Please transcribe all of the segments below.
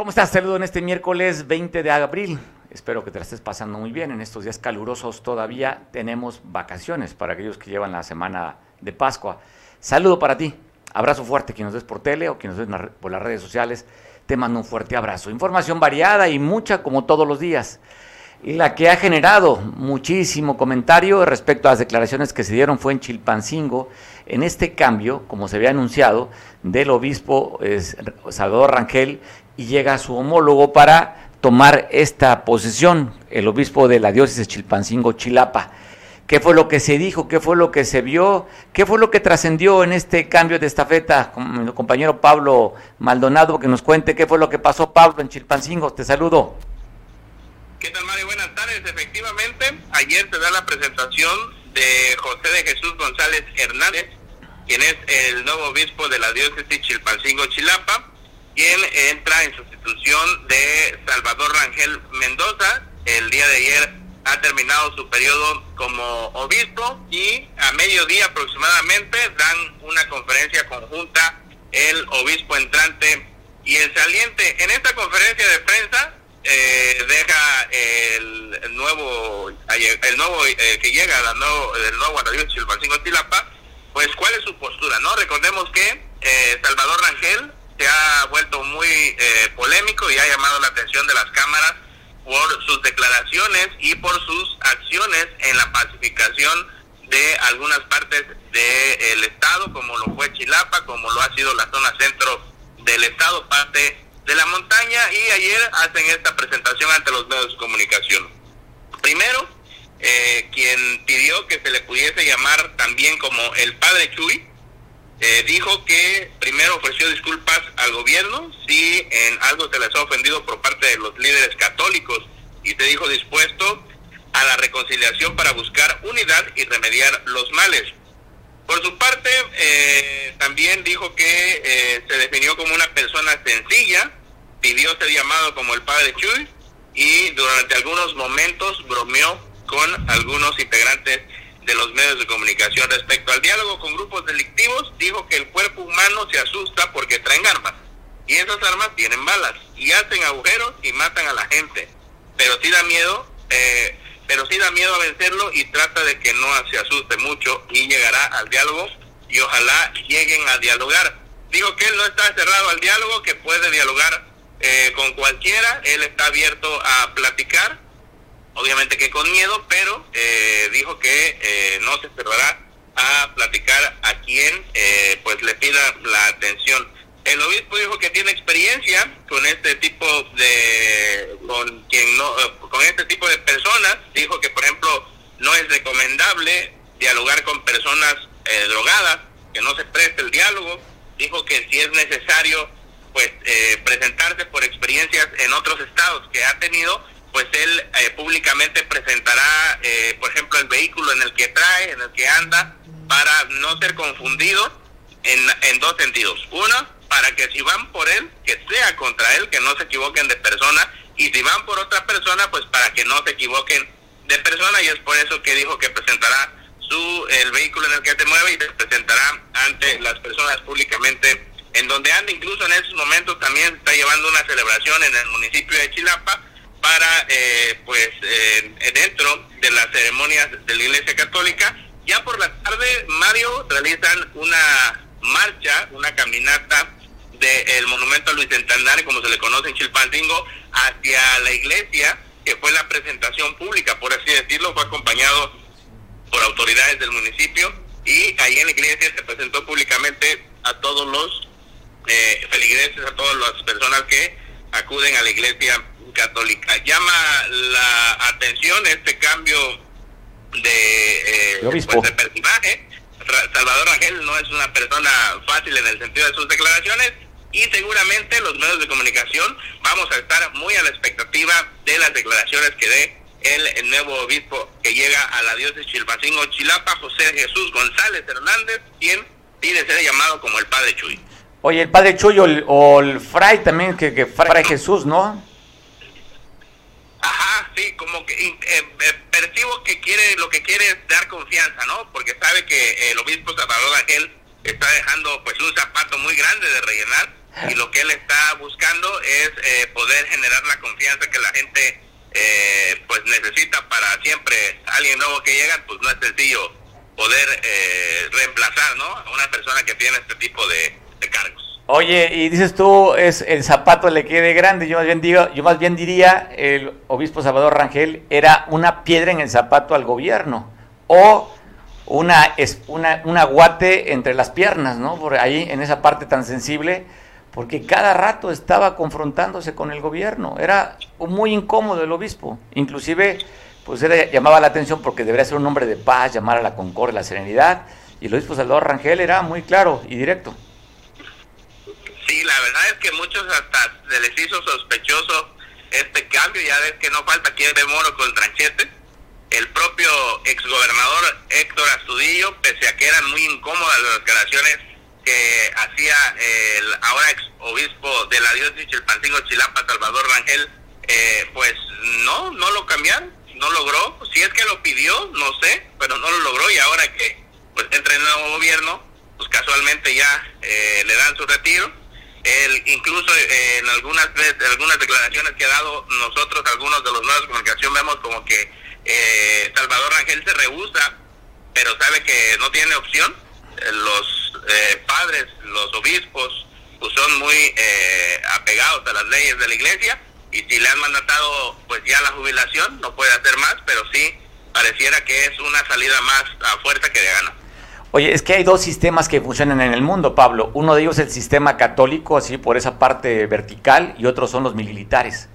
¿Cómo estás? Saludo en este miércoles 20 de abril. Espero que te la estés pasando muy bien. En estos días calurosos todavía tenemos vacaciones para aquellos que llevan la semana de Pascua. Saludo para ti. Abrazo fuerte, quien nos ves por tele o quien nos ves por las redes sociales. Te mando un fuerte abrazo. Información variada y mucha como todos los días. Y la que ha generado muchísimo comentario respecto a las declaraciones que se dieron fue en Chilpancingo, en este cambio, como se había anunciado, del obispo Salvador Rangel y llega su homólogo para tomar esta posición, el obispo de la diócesis Chilpancingo Chilapa. ¿Qué fue lo que se dijo? ¿Qué fue lo que se vio? ¿Qué fue lo que trascendió en este cambio de estafeta? Mi compañero Pablo Maldonado, que nos cuente qué fue lo que pasó, Pablo, en Chilpancingo. Te saludo. ¿Qué tal, Mario? Buenas tardes. Efectivamente, ayer se da la presentación de José de Jesús González Hernández, quien es el nuevo obispo de la diócesis Chilpancingo Chilapa, entra en sustitución de Salvador Rangel Mendoza. El día de ayer ha terminado su periodo como obispo y a mediodía aproximadamente dan una conferencia conjunta el obispo entrante y el saliente. En esta conferencia de prensa eh, deja el, nuevo el nuevo eh, que llega la nuevo, el nuevo Chilpancingo Tilapa, pues cuál es su postura, ¿no? Recordemos que eh, Salvador Rangel se ha vuelto muy eh, polémico y ha llamado la atención de las cámaras por sus declaraciones y por sus acciones en la pacificación de algunas partes del estado, como lo fue Chilapa, como lo ha sido la zona centro del estado, parte de la montaña, y ayer hacen esta presentación ante los medios de comunicación. Primero, eh, quien pidió que se le pudiese llamar también como el padre Chuy, eh, dijo que primero ofreció disculpas al gobierno si en algo se les ha ofendido por parte de los líderes católicos y se dijo dispuesto a la reconciliación para buscar unidad y remediar los males. Por su parte, eh, también dijo que eh, se definió como una persona sencilla, pidió ser llamado como el padre Chuy y durante algunos momentos bromeó con algunos integrantes de los medios de comunicación respecto al diálogo con grupos delictivos, dijo que el cuerpo humano se asusta porque traen armas. Y esas armas tienen balas y hacen agujeros y matan a la gente. Pero sí da miedo, eh, pero sí da miedo a vencerlo y trata de que no se asuste mucho y llegará al diálogo y ojalá lleguen a dialogar. Dijo que él no está cerrado al diálogo, que puede dialogar eh, con cualquiera, él está abierto a platicar obviamente que con miedo, pero eh, dijo que eh, no se cerrará a platicar a quien eh, pues le pida la atención. El obispo dijo que tiene experiencia con este tipo de con quien no con este tipo de personas. Dijo que por ejemplo no es recomendable dialogar con personas drogadas, que no se preste el diálogo. Dijo que si es necesario pues presentarse por experiencias en otros estados que ha tenido pues él eh, públicamente presentará, eh, por ejemplo, el vehículo en el que trae, en el que anda, para no ser confundido en, en dos sentidos. Uno, para que si van por él, que sea contra él, que no se equivoquen de persona, y si van por otra persona, pues para que no se equivoquen de persona, y es por eso que dijo que presentará su el vehículo en el que se mueve y se presentará ante las personas públicamente en donde anda, incluso en esos momentos también está llevando una celebración en el municipio de Chilapa, para, eh, pues, eh, dentro de las ceremonias de la Iglesia Católica. Ya por la tarde, Mario, realizan una marcha, una caminata del monumento a Luis Centenario, como se le conoce en Chilpancingo, hacia la iglesia, que fue la presentación pública, por así decirlo, fue acompañado por autoridades del municipio y ahí en la iglesia se presentó públicamente a todos los eh, feligreses, a todas las personas que acuden a la iglesia católica. Llama la atención este cambio de, eh, pues, de personaje. Salvador Ángel no es una persona fácil en el sentido de sus declaraciones y seguramente los medios de comunicación vamos a estar muy a la expectativa de las declaraciones que dé el, nuevo obispo que llega a la diócesis Chilpancingo Chilapa, José Jesús González Hernández, quien pide ser llamado como el Padre Chuy. Oye, el Padre Chuy o el, Fray también, que, que Fray Jesús, ¿no? Ajá, sí, como que eh, eh, percibo que quiere, lo que quiere es dar confianza, ¿no? Porque sabe que el obispo Salvador Ángel está dejando pues un zapato muy grande de rellenar y lo que él está buscando es eh, poder generar la confianza que la gente eh, pues necesita para siempre alguien nuevo que llega, pues no es sencillo poder eh, reemplazar ¿no? a una persona que tiene este tipo de. Oye, y dices tú, es el zapato le quede grande, yo más bien digo, yo más bien diría, el obispo Salvador Rangel era una piedra en el zapato al gobierno, o una, una, un aguate entre las piernas, ¿no? Por ahí, en esa parte tan sensible, porque cada rato estaba confrontándose con el gobierno. Era muy incómodo el obispo. Inclusive, pues era, llamaba la atención porque debería ser un hombre de paz, llamar a la concordia, la serenidad. Y el obispo Salvador Rangel era muy claro y directo. Sí, la verdad es que muchos hasta se les hizo sospechoso este cambio. Ya ves que no falta quien de moro con tranchete. El propio exgobernador Héctor Astudillo, pese a que eran muy incómodas las declaraciones que hacía el ahora ex obispo de la diócesis Chilpancingo Chilapa, Salvador Rangel, eh, pues no, no lo cambiaron, no logró, si es que lo pidió, no sé, pero no lo logró y ahora que pues entra el nuevo gobierno, pues casualmente ya eh, le dan su retiro. Él incluso eh, en algunas veces, algunas declaraciones que ha dado nosotros, algunos de los medios de comunicación, vemos como que Salvador Rangel se rehúsa, pero sabe que no tiene opción. los eh, padres, los obispos, pues son muy eh, apegados a las leyes de la iglesia y si le han mandatado pues ya la jubilación, no puede hacer más, pero sí pareciera que es una salida más a fuerza que de gana. Oye, es que hay dos sistemas que funcionan en el mundo, Pablo. Uno de ellos es el sistema católico, así por esa parte vertical, y otros son los militares.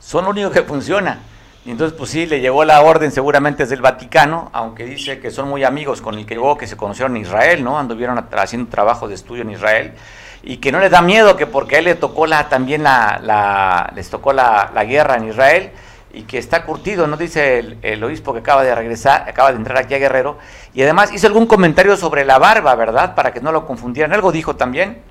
Son lo único que funciona. Y entonces, pues sí, le llegó la orden seguramente desde el Vaticano, aunque dice que son muy amigos con el que llegó, que se conocieron en Israel, ¿no? Anduvieron haciendo trabajo de estudio en Israel. Y que no les da miedo que porque a él le tocó la, también la, les tocó la, guerra en Israel y que está curtido, ¿no? Dice el, obispo que acaba de regresar, acaba de entrar aquí a Guerrero. Y además hizo algún comentario sobre la barba, ¿verdad? Para que no lo confundieran. ¿Algo dijo también?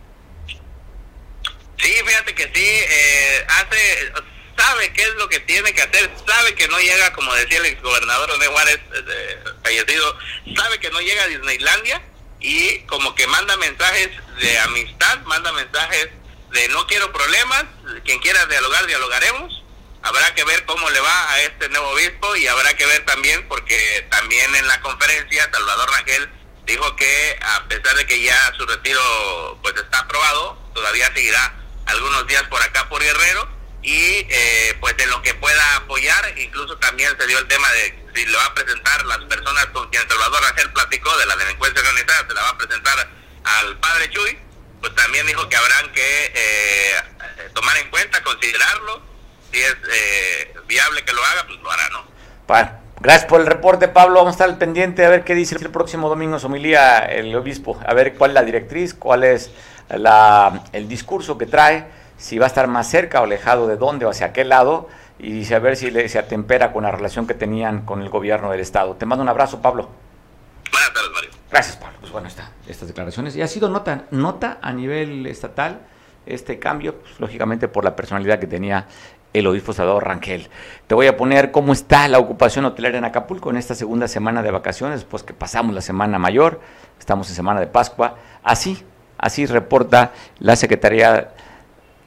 Sí, fíjate que sí. Eh, hace sabe qué es lo que tiene que hacer, sabe que no llega, como decía el exgobernador de Juárez, eh, fallecido, sabe que no llega a Disneylandia y como que manda mensajes de amistad, manda mensajes de no quiero problemas, quien quiera dialogar, dialogaremos. Habrá que ver cómo le va a este nuevo obispo y habrá que ver también, porque también en la conferencia Salvador Rangel dijo que a pesar de que ya su retiro pues está aprobado, todavía seguirá algunos días por acá por Guerrero y eh, pues en lo que pueda apoyar, incluso también se dio el tema de si le va a presentar las personas con quien Salvador Rangel platicó de la delincuencia organizada, se la va a presentar al padre Chuy, pues también dijo que habrán que eh, tomar en cuenta, considerarlo, si es eh, viable que lo haga, pues lo hará, ¿no? Gracias por el reporte, Pablo. Vamos a estar al pendiente a ver qué dice el próximo domingo en homilía el obispo, a ver cuál es la directriz, cuál es la, el discurso que trae si va a estar más cerca o alejado de dónde o hacia qué lado y saber si le, se atempera con la relación que tenían con el gobierno del Estado. Te mando un abrazo, Pablo. Buenas tardes, Mario. Gracias, Pablo. Pues bueno, está, estas declaraciones. Y ha sido nota, nota a nivel estatal este cambio, pues, lógicamente por la personalidad que tenía el obispo Salvador Rangel. Te voy a poner cómo está la ocupación hotelera en Acapulco en esta segunda semana de vacaciones, después que pasamos la semana mayor, estamos en semana de Pascua. Así, así reporta la Secretaría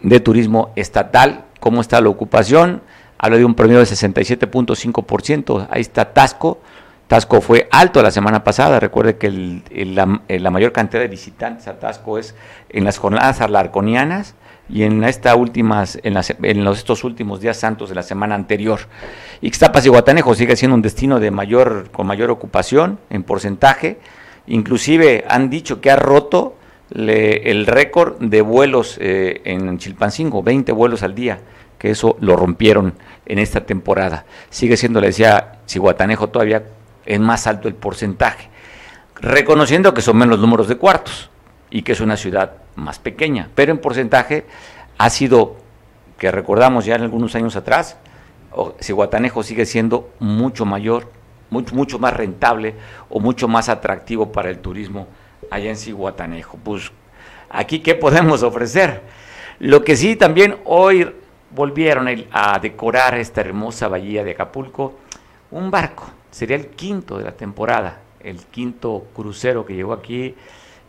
de Turismo Estatal. ¿Cómo está la ocupación? Habla de un promedio de 67.5%. Ahí está Tasco. Tasco fue alto la semana pasada. Recuerde que la, mayor cantidad de visitantes a Tasco es en las jornadas alarconianas y en esta últimas, en, en los, estos últimos días santos de la semana anterior. Ixtapas y Guatanejo sigue siendo un destino de mayor, con mayor ocupación en porcentaje. Inclusive han dicho que ha roto el récord de vuelos eh, en Chilpancingo, 20 vuelos al día, que eso lo rompieron en esta temporada. Sigue siendo, le decía, Cihuatanejo todavía es más alto el porcentaje, reconociendo que son menos números de cuartos y que es una ciudad más pequeña, pero en porcentaje ha sido, que recordamos ya en algunos años atrás, Cihuatanejo sigue siendo mucho mayor, mucho, mucho más rentable o mucho más atractivo para el turismo allá en Cihuatanejo. Pues aquí, ¿qué podemos ofrecer? Lo que sí también hoy volvieron a decorar esta hermosa bahía de Acapulco, un barco, sería el quinto de la temporada, el quinto crucero que llegó aquí,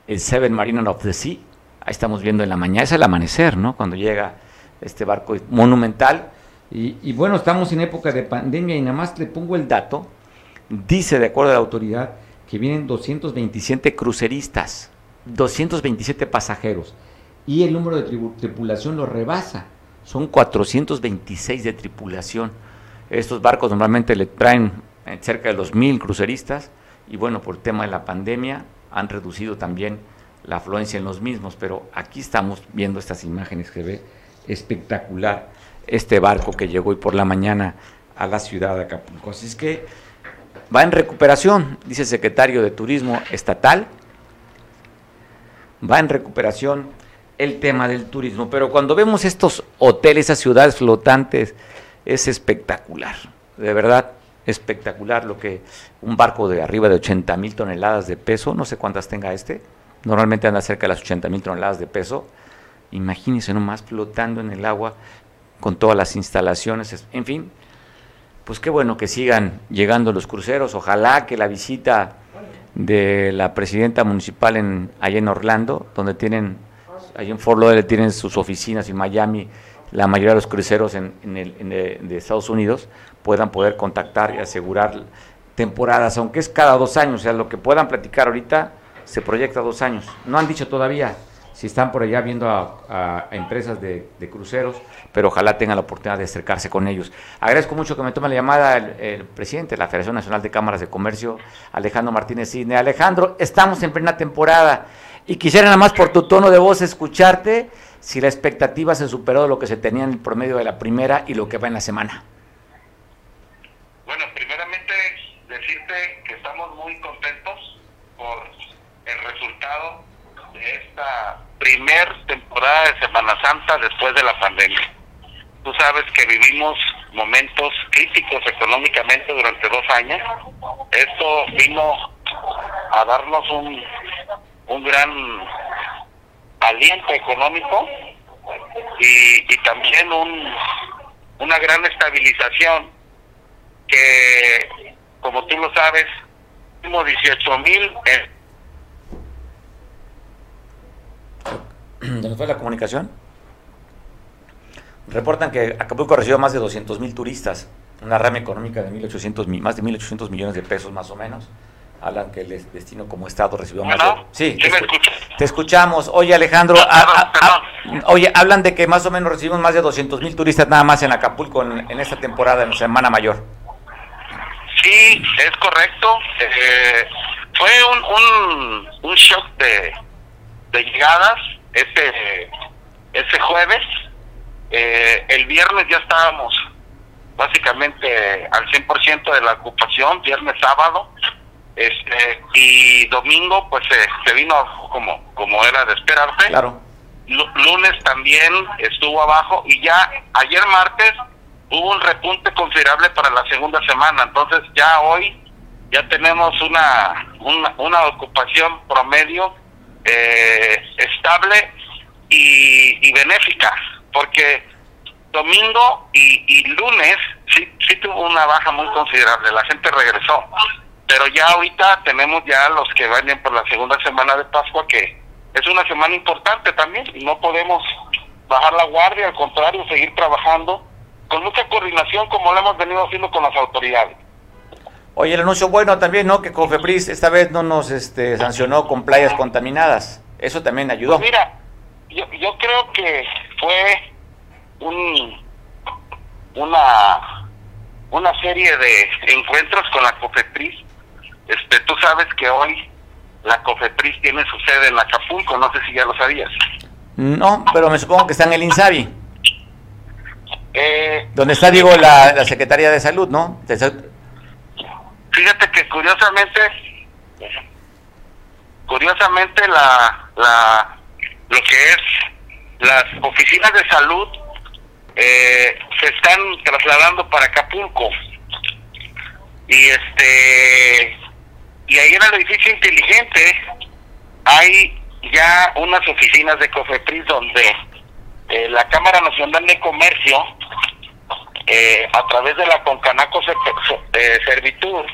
el Seven Mariner of the Sea, Ahí estamos viendo en la mañana, es el amanecer, ¿no? Cuando llega este barco monumental. Y, y bueno, estamos en época de pandemia y nada más le pongo el dato. Dice, de acuerdo a la autoridad, que vienen 227 cruceristas, 227 pasajeros. Y el número de tripulación lo rebasa. Son 426 de tripulación. Estos barcos normalmente le traen eh, cerca de los mil cruceristas y bueno, por el tema de la pandemia han reducido también la afluencia en los mismos, pero aquí estamos viendo estas imágenes que ve espectacular este barco que llegó hoy por la mañana a la ciudad de Acapulco. Así es que va en recuperación, dice el secretario de Turismo Estatal, va en recuperación el tema del turismo, pero cuando vemos estos hoteles, esas ciudades flotantes, es espectacular, de verdad espectacular lo que un barco de arriba de 80 mil toneladas de peso, no sé cuántas tenga este, normalmente anda cerca de las 80 mil toneladas de peso, imagínense nomás flotando en el agua con todas las instalaciones, en fin, pues qué bueno que sigan llegando los cruceros, ojalá que la visita de la presidenta municipal en, allá en Orlando, donde tienen, allá en Fort Lauderdale tienen sus oficinas y Miami, la mayoría de los cruceros en, el, de Estados Unidos, puedan poder contactar y asegurar temporadas, aunque es cada dos años, o sea, lo que puedan platicar ahorita se proyecta dos años. No han dicho todavía si están por allá viendo a, empresas de, cruceros, pero ojalá tengan la oportunidad de acercarse con ellos. Agradezco mucho que me tome la llamada el, presidente de la Federación Nacional de Cámaras de Comercio, Alejandro Martínez Cine. Alejandro, estamos en plena temporada y quisiera nada más por tu tono de voz escucharte si la expectativa se superó de lo que se tenía en el promedio de la primera y lo que va en la semana. Bueno, primeramente decirte que estamos muy contentos por el resultado de esta primer temporada de Semana Santa después de la pandemia. Tú sabes que vivimos momentos críticos económicamente durante dos años. Esto vino a darnos un, un gran aliento económico y, también un, una gran estabilización que, como tú lo sabes, tuvimos 18 mil. ¿Dónde fue la comunicación? Reportan que Acapulco recibió más de 200 mil turistas, una rama económica de 1800, más de 1.800 millones de pesos más o menos. Hablan que el destino como Estado recibió más de... Sí, te, escuchamos. Oye, Alejandro, oye, hablan de que más o menos recibimos más de 200 mil turistas nada más en Acapulco en, en esta temporada, en Semana Mayor. Sí, es correcto. Eh, fue un, un, un, shock de, de llegadas ese, ese jueves. Eh, el viernes ya estábamos básicamente al 100% de la ocupación, viernes, sábado. Este, y domingo pues se vino como como era de esperarse. Claro. lunes también estuvo abajo y ya ayer martes hubo un repunte considerable para la segunda semana, entonces ya hoy ya tenemos una, una, ocupación promedio eh, estable y, benéfica, porque domingo y, lunes sí, sí tuvo una baja muy considerable, la gente regresó, pero ya ahorita tenemos ya los que vayan por la segunda semana de Pascua, que es una semana importante también, y no podemos bajar la guardia, al contrario, seguir trabajando con mucha coordinación como lo hemos venido haciendo con las autoridades. Oye, el anuncio bueno también, ¿no? Que Cofepris esta vez no nos este, sancionó con playas contaminadas. Eso también ayudó. Pues mira, yo, yo creo que fue un, una, una serie de encuentros con la Cofepris. Este, tú sabes que hoy la Cofepris tiene su sede en Acapulco, no sé si ya lo sabías. No, pero me supongo que está en el INSABI. Eh, ¿Dónde está, digo, la, la Secretaría de Salud, no? Fíjate que curiosamente, curiosamente la, la, lo que es las oficinas de salud eh, se están trasladando para Acapulco. Y este y ahí en el edificio inteligente hay ya unas oficinas de Cofepris donde eh, la Cámara Nacional de Comercio, eh, a través de la Concanaco eh, Servitud,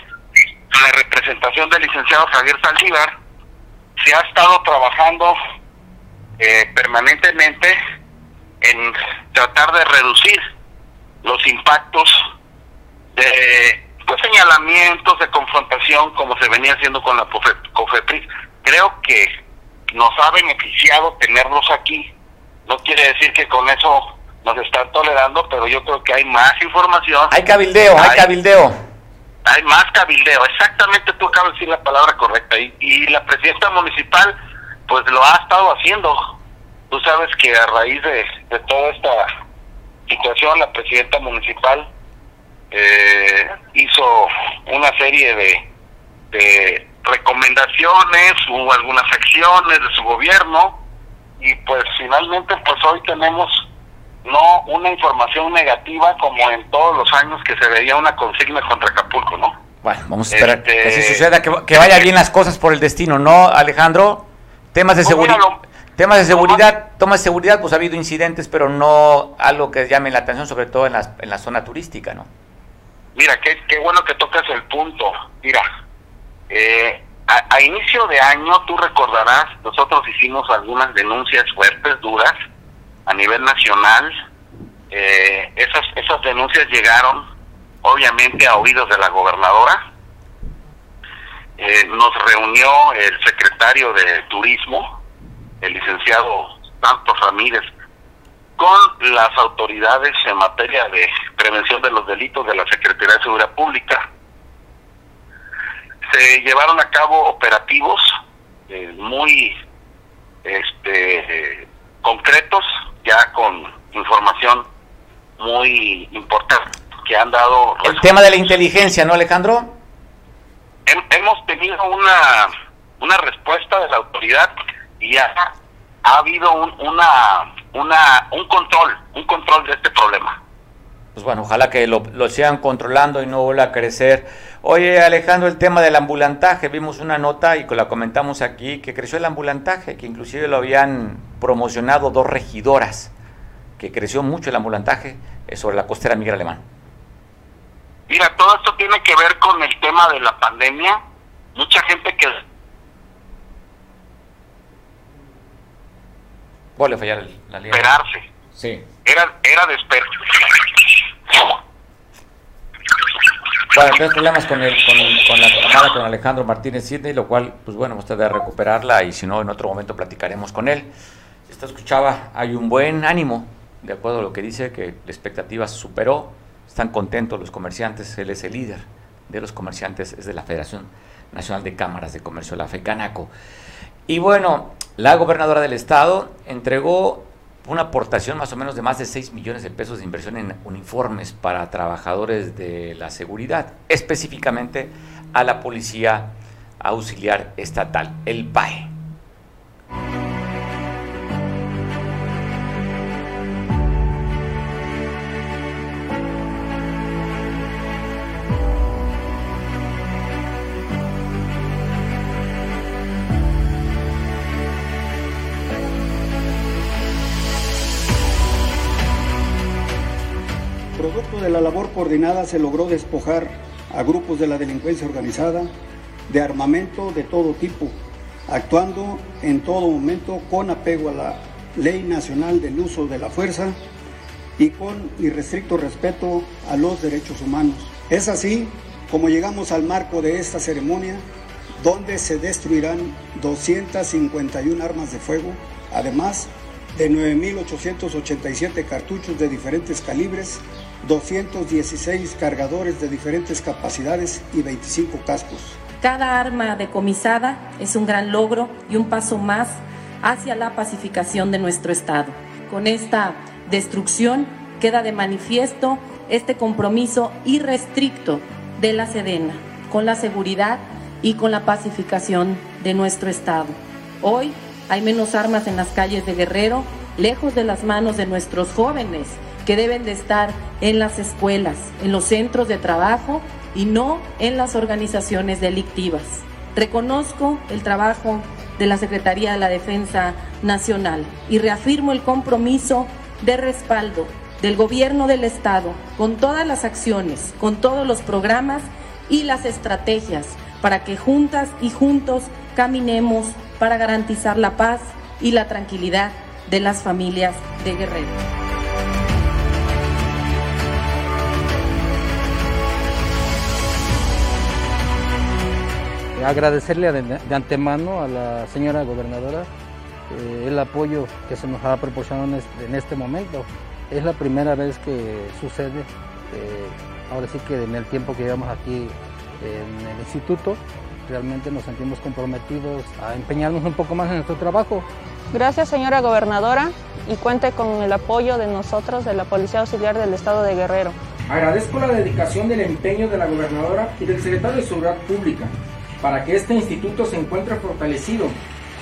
la representación del licenciado Javier Saldívar, se ha estado trabajando eh, permanentemente en tratar de reducir los impactos de pues, señalamientos, de confrontación, como se venía haciendo con la COFEPRIS. Creo que nos ha beneficiado tenerlos aquí. No quiere decir que con eso nos están tolerando, pero yo creo que hay más información. Hay cabildeo, hay, cabildeo. Hay más cabildeo, exactamente tú acabas de decir la palabra correcta. Y, y la presidenta municipal, pues lo ha estado haciendo. Tú sabes que a raíz de, de toda esta situación, la presidenta municipal eh, hizo una serie de, de recomendaciones, hubo algunas acciones de su gobierno y pues finalmente pues hoy tenemos no una información negativa como en todos los años que se veía una consigna contra Acapulco, ¿no? Bueno, vamos a esperar que así este, suceda, que, que vaya bien las cosas por el destino, ¿no, Alejandro? Temas de seguridad. Temas de seguridad, tomas de seguridad, pues ha habido incidentes, pero no algo que llame la atención, sobre todo en, las, en la zona turística, ¿no? Mira, qué, qué bueno que tocas el punto. Mira, eh, a, inicio de año, tú recordarás, nosotros hicimos algunas denuncias fuertes, duras, a nivel nacional. Eh, esas, esas denuncias llegaron, obviamente, a oídos de la gobernadora. Eh, nos reunió el secretario de Turismo, el licenciado Santos Ramírez con las autoridades en materia de prevención de los delitos de la Secretaría de Seguridad Pública. Se llevaron a cabo operativos eh, muy este, concretos, ya con información muy importante que han dado... El tema de la inteligencia, ¿no, Alejandro? hemos tenido una, una respuesta de la autoridad y ha, ha habido un, una, una, un control, un control de este problema. Pues bueno, ojalá que lo, lo sigan controlando y no vuelva a crecer. Oye, Alejandro, el tema del ambulantaje, vimos una nota y la comentamos aquí, que creció el ambulantaje, que inclusive lo habían promocionado dos regidoras, que creció mucho el ambulantaje eh, sobre la costera Miguel Alemán. Mira, todo esto tiene que ver con el tema de la pandemia. Mucha gente que Vuelve a fallar la línea. Esperarse. Sí. Era, era de esperar. Bueno, tenemos problemas con, el, con, con, la llamada con Alejandro Martínez Sidney, lo cual, pues bueno, usted debe recuperarla y si no, en otro momento platicaremos con él. Esta escuchaba, hay un buen ánimo, de acuerdo a lo que dice, que la expectativa se superó, están contentos los comerciantes, él es el líder de los comerciantes, es de la Federación Nacional de Cámaras de Comercio, la FECANACO. Y bueno, la gobernadora del estado entregó una aportación más o menos de más de 6 millones de pesos de inversión en uniformes para trabajadores de la seguridad, específicamente a la Policía Auxiliar Estatal, el PAE. Coordinada se logró despojar a grupos de la delincuencia organizada de armamento de todo tipo, actuando en todo momento con apego a la ley nacional del uso de la fuerza y con irrestricto respeto a los derechos humanos. Es así como llegamos al marco de esta ceremonia, donde se destruirán 251 armas de fuego, además de 9.887 cartuchos de diferentes calibres 216 cargadores de diferentes capacidades y 25 cascos. Cada arma decomisada es un gran logro y un paso más hacia la pacificación de nuestro Estado. Con esta destrucción queda de manifiesto este compromiso irrestricto de la Sedena con la seguridad y con la pacificación de nuestro Estado. Hoy hay menos armas en las calles de Guerrero, lejos de las manos de nuestros jóvenes que deben de estar en las escuelas, en los centros de trabajo y no en las organizaciones delictivas. Reconozco el trabajo de la Secretaría de la Defensa Nacional y reafirmo el compromiso de respaldo del gobierno del Estado con todas las acciones, con todos los programas y las estrategias para que juntas y juntos caminemos para garantizar la paz y la tranquilidad de las familias de Guerrero. Agradecerle de, antemano a la señora gobernadora eh, el apoyo que se nos ha proporcionado en este, este, momento. Es la primera vez que sucede, eh, ahora sí que en el tiempo que llevamos aquí en el instituto, realmente nos sentimos comprometidos a empeñarnos un poco más en nuestro trabajo. Gracias señora gobernadora y cuente con el apoyo de nosotros de la Policía Auxiliar del Estado de Guerrero. Agradezco la dedicación del empeño de la gobernadora y del secretario de Seguridad Pública para que este instituto se encuentre fortalecido,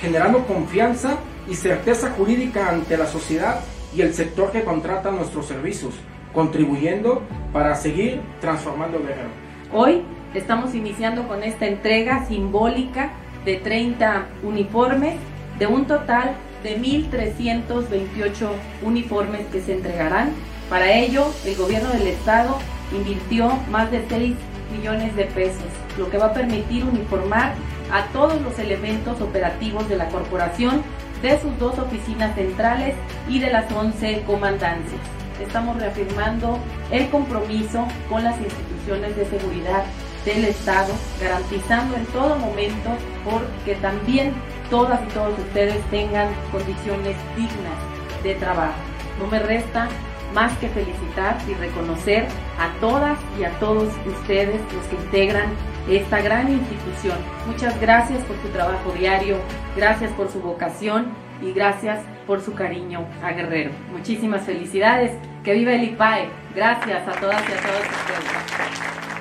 generando confianza y certeza jurídica ante la sociedad y el sector que contrata nuestros servicios, contribuyendo para seguir transformando Guerrero. Hoy estamos iniciando con esta entrega simbólica de 30 uniformes, de un total de 1.328 uniformes que se entregarán. Para ello, el gobierno del estado invirtió más de 6 millones de pesos, lo que va a permitir uniformar a todos los elementos operativos de la corporación de sus dos oficinas centrales y de las 11 comandancias. Estamos reafirmando el compromiso con las instituciones de seguridad del Estado, garantizando en todo momento porque también todas y todos ustedes tengan condiciones dignas de trabajo. No me resta más que felicitar y reconocer a todas y a todos ustedes los que integran esta gran institución. Muchas gracias por su trabajo diario, gracias por su vocación y gracias por su cariño a Guerrero. Muchísimas felicidades, que viva el IPAE. Gracias a todas y a todos ustedes.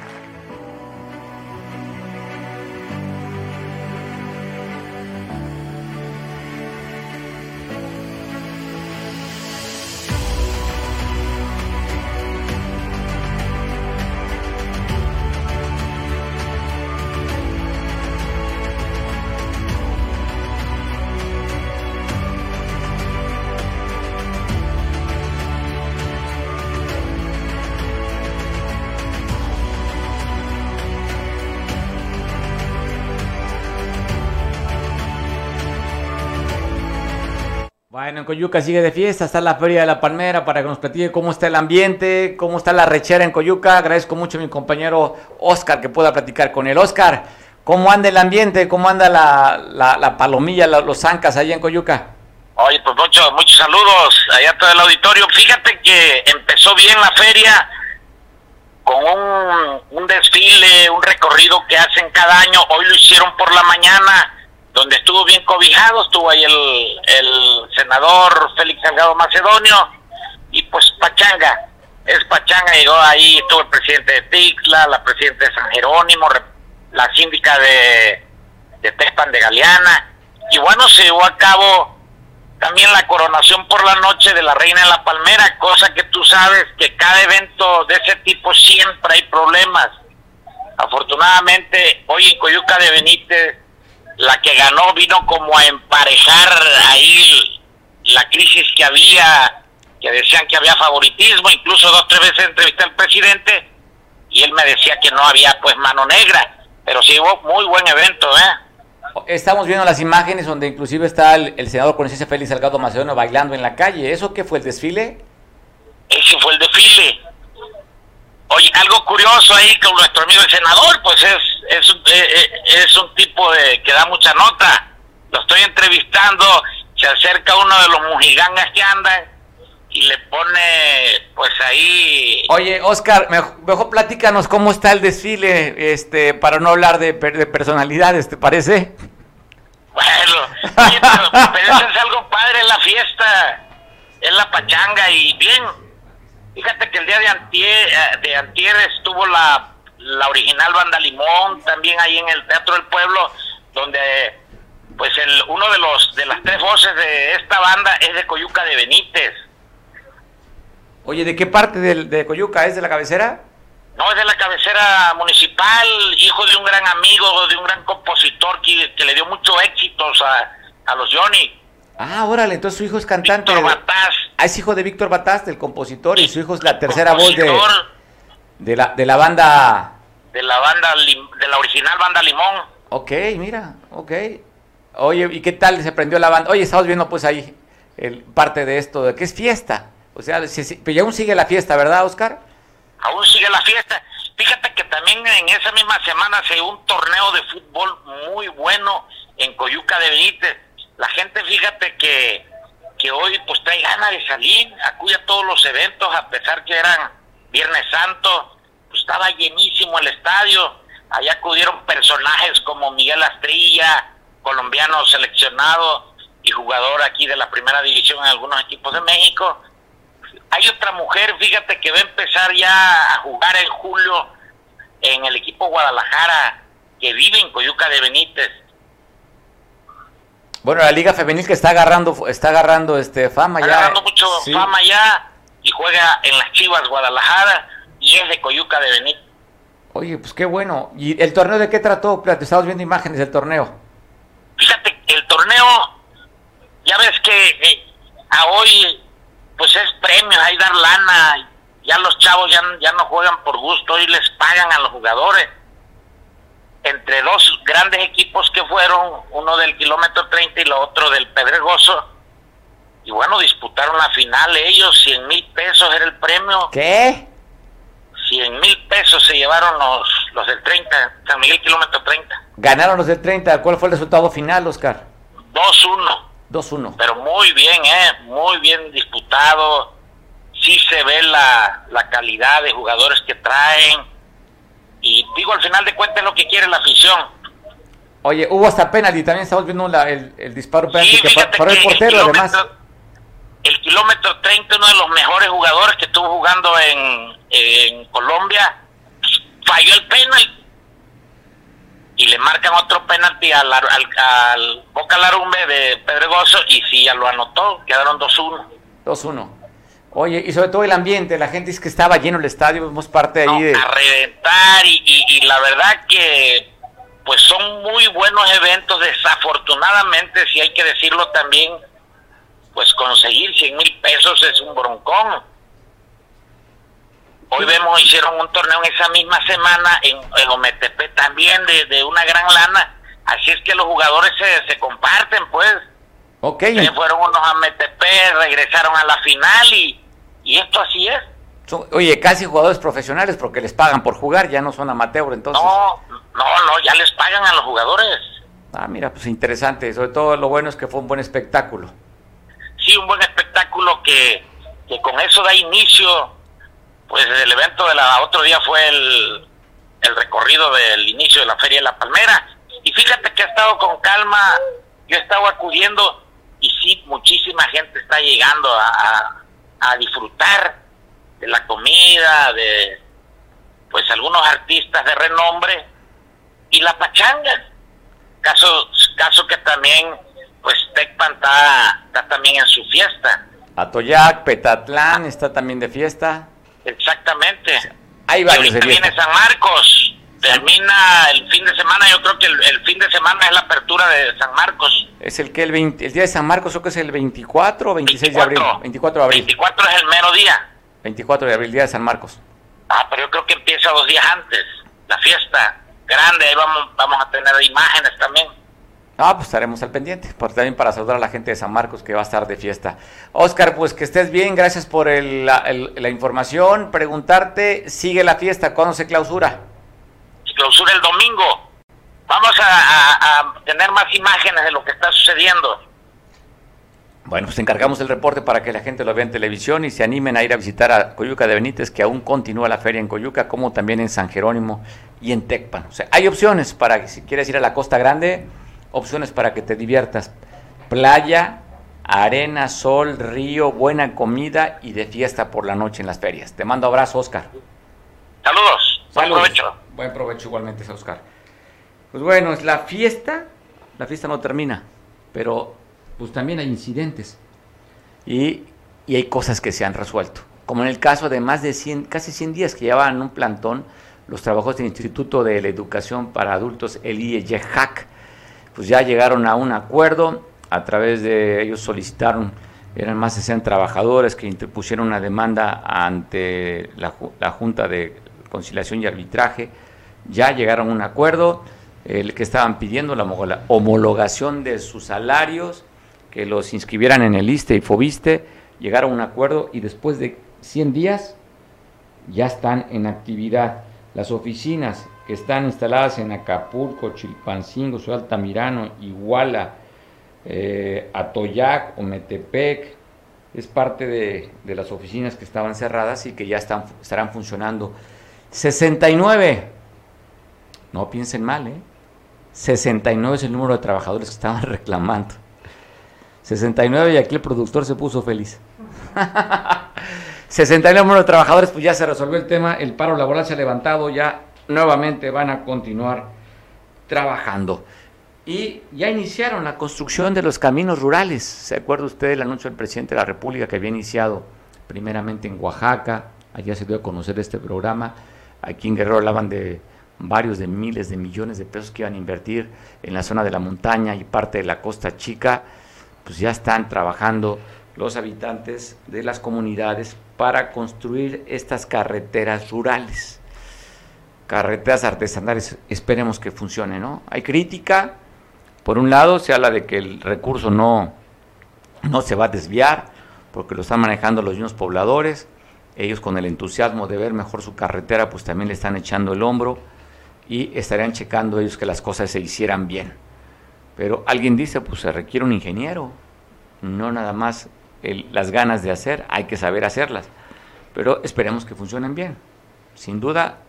En Coyuca sigue de fiesta, está la Feria de la Palmera para que nos platique cómo está el ambiente, cómo está la rechera en Coyuca. Agradezco mucho a mi compañero Oscar que pueda platicar con él. Oscar, ¿cómo anda el ambiente? ¿Cómo anda la, palomilla, los zancas ahí en Coyuca? Oye, pues muchos, muchos saludos allá todo el auditorio. Fíjate que empezó bien la feria con un desfile, un recorrido que hacen cada año. Hoy lo hicieron por la mañana donde estuvo bien cobijado, estuvo ahí el, senador Félix Salgado Macedonio, y pues Pachanga, es Pachanga, llegó ahí, estuvo el presidente de Tixla, la presidenta de San Jerónimo, la síndica de, de Tespan de Galeana, y bueno, se llevó a cabo también la coronación por la noche de la Reina de la Palmera, cosa que tú sabes que cada evento de ese tipo siempre hay problemas. Afortunadamente, hoy en Coyuca de Benítez la que ganó vino como a emparejar ahí la crisis que había, que decían que había favoritismo, incluso dos tres veces entrevisté al presidente y él me decía que no había pues mano negra, pero sí hubo muy buen evento, ¿eh? Estamos viendo las imágenes donde inclusive está el, senador con ese Félix Salgado Macedonio bailando en la calle. ¿Eso qué fue el desfile? Ese fue el desfile. Oye, algo curioso ahí con nuestro amigo el senador, pues es, es, eh, eh, es un tipo de que da mucha nota. Lo estoy entrevistando, se acerca uno de los mujigangas que andan y le pone, pues ahí... Oye, Oscar, mejor, platícanos cómo está el desfile, este, para no hablar de, de personalidades, ¿te parece? Bueno, pero, pero eso es algo padre, en la fiesta, es la pachanga y bien Fíjate que el día de antier, eh, de antier estuvo la, la original Banda Limón, también ahí en el Teatro del Pueblo, donde pues el, uno de los de las tres voces de esta banda es de Coyuca de Benítez. Oye, ¿de qué parte de, de Coyuca? ¿Es de la cabecera? No, es de la cabecera municipal, hijo de un gran amigo, de un gran compositor que, que le dio muchos éxitos a, a los Johnny. Ah, órale, entonces su hijo es cantante. Víctor Bataz. Ah, es hijo de Víctor Bataz, del compositor, y su hijo es la tercera voz de, de, la, de la banda... De la banda, de la original banda Limón. Ok, mira, ok. Oye, ¿y qué tal se prendió la banda? Oye, estamos viendo pues ahí el, parte de esto, de que es fiesta. O sea, pero aún sigue la fiesta, ¿verdad, Oscar? Aún sigue la fiesta. Fíjate que también en esa misma semana se dio un torneo de fútbol muy bueno en Coyuca de Benítez. La gente, fíjate que, que hoy pues trae ganas de salir, acude a todos los eventos, a pesar que eran Viernes Santo, pues estaba llenísimo el estadio. Allá acudieron personajes como Miguel Astrilla, colombiano seleccionado y jugador aquí de la primera división en algunos equipos de México. Hay otra mujer, fíjate, que va a empezar ya a jugar en julio en el equipo Guadalajara, que vive en Coyuca de Benítez. Bueno, la Liga Femenil que está agarrando, está agarrando este fama está ya. agarrando mucho fama ya y juega en las Chivas Guadalajara y es de Coyuca de Benítez. Oye, pues qué bueno. ¿Y el torneo de qué trató? Estamos viendo imágenes del torneo. Fíjate, el torneo, ya ves que eh, a hoy pues es premio, hay dar lana, ya los chavos ya, ya no juegan por gusto, hoy les pagan a los jugadores. Entre dos grandes equipos que fueron, uno del kilómetro 30 y el otro del Pedregoso, y bueno, disputaron la final ellos, 100 mil pesos era el premio. ¿Qué? 100 mil pesos se llevaron los, los del 30, San Miguel kilómetro 30. Ganaron los del 30, ¿cuál fue el resultado final, Oscar? 2-1. 2-1. Pero muy bien, ¿eh? Muy bien disputado. Sí se ve la, la calidad de jugadores que traen. Y digo, al final de cuentas es lo que quiere la afición. Oye, hubo hasta penalti, también estamos viendo la, el, el, disparo penalti que paró el portero, el además. El kilómetro 30, uno de los mejores jugadores que estuvo jugando en, en Colombia, falló el penalti y le marcan otro penalti al, al, al Boca Larumbe de Pedregoso y sí, ya lo anotó, quedaron 2-1. 2-1. Oye, y sobre todo el ambiente, la gente es que estaba lleno el estadio, vemos parte ahí de... A reventar y, y, y, la verdad que pues son muy buenos eventos, desafortunadamente, si hay que decirlo también, pues conseguir 100 mil pesos es un broncón Hoy vemos, hicieron un torneo en esa misma semana en, en Ometepe también de, de, una gran lana. Así es que los jugadores se, se comparten, pues. Ok. Se fueron unos a Metepe, regresaron a la final y, y esto así es. Oye, casi jugadores profesionales porque les pagan por jugar, ya no son amateur entonces. No, no, no, ya les pagan a los jugadores. Ah, mira, pues interesante. Sobre todo lo bueno es que fue un buen espectáculo. Sí, un buen espectáculo que, que con eso da inicio pues el evento de la otro día fue el, el recorrido del inicio de la Feria de la Palmera. Y fíjate que ha estado con calma, yo he estado acudiendo sí, muchísima gente está llegando a, a, disfrutar de la comida, de pues algunos artistas de renombre y la pachanga. Caso, caso que también, pues Tecpan está, está también en su fiesta. Atoyac, Petatlán está también de fiesta. Exactamente. Hay varios y viene San Marcos. Termina el fin de semana, yo creo que el, el, fin de semana es la apertura de San Marcos. Es el que el, 20, el día de San Marcos, creo que es el 24 o 26 24, de abril. 24 de abril. 24 es el mero día. 24 de abril, día de San Marcos. Ah, pero yo creo que empieza dos días antes, la fiesta grande, ahí vamos, vamos a tener imágenes también. Ah, pues estaremos al pendiente, por, también para saludar a la gente de San Marcos que va a estar de fiesta. Oscar, pues que estés bien, gracias por el, la, el, la, información. Preguntarte, ¿sigue la fiesta? ¿Cuándo se clausura? Clausura el domingo. Vamos a, a, a tener más imágenes de lo que está sucediendo. Bueno, pues encargamos el reporte para que la gente lo vea en televisión y se animen a ir a visitar a Coyuca de Benítez, que aún continúa la feria en Coyuca, como también en San Jerónimo y en Tecpan. O sea, hay opciones para que si quieres ir a la Costa Grande, opciones para que te diviertas. Playa, arena, sol, río, buena comida y de fiesta por la noche en las ferias. Te mando abrazo, Oscar. Saludos. Buen Saludos. provecho. Buen provecho igualmente, Oscar. Pues bueno, es la fiesta, la fiesta no termina, pero pues también hay incidentes y, y hay cosas que se han resuelto. Como en el caso de más de 100, casi 100 días que llevaban un plantón los trabajadores del Instituto de la Educación para Adultos, el IEJAC, pues ya llegaron a un acuerdo, a través de ellos solicitaron, eran más de 100 trabajadores que interpusieron una demanda ante la, la Junta de Conciliación y Arbitraje, ya llegaron a un acuerdo, el que estaban pidiendo la homologación de sus salarios, que los inscribieran en el ISTE y FOBISTE, llegaron a un acuerdo y después de 100 días ya están en actividad. Las oficinas que están instaladas en Acapulco, Chilpancingo, Ciudad Altamirano, Iguala, eh, Atoyac, Ometepec, es parte de, de, las oficinas que estaban cerradas y que ya están, estarán funcionando. 69, no piensen mal, ¿eh? 69 es el número de trabajadores que estaban reclamando. 69 y aquí el productor se puso feliz. 69 número de trabajadores, pues ya se resolvió el tema, el paro laboral se ha levantado, ya nuevamente van a continuar trabajando. Y ya iniciaron la construcción de los caminos rurales. ¿Se acuerda usted del anuncio del presidente de la República que había iniciado primeramente en Oaxaca? Allá se dio a conocer este programa. Aquí en Guerrero hablaban de varios de miles de millones de pesos que iban a invertir en la zona de la montaña y parte de la costa chica. Pues ya están trabajando los habitantes de las comunidades para construir estas carreteras rurales carreteras artesanales, esperemos que funcione, ¿no? Hay crítica, por un lado se habla de que el recurso no, no se va a desviar, porque lo están manejando los mismos pobladores, ellos con el entusiasmo de ver mejor su carretera, pues también le están echando el hombro y estarían checando ellos que las cosas se hicieran bien. Pero alguien dice, pues se requiere un ingeniero, no nada más las ganas de hacer, hay que saber hacerlas. Pero esperemos que funcionen bien. Sin duda,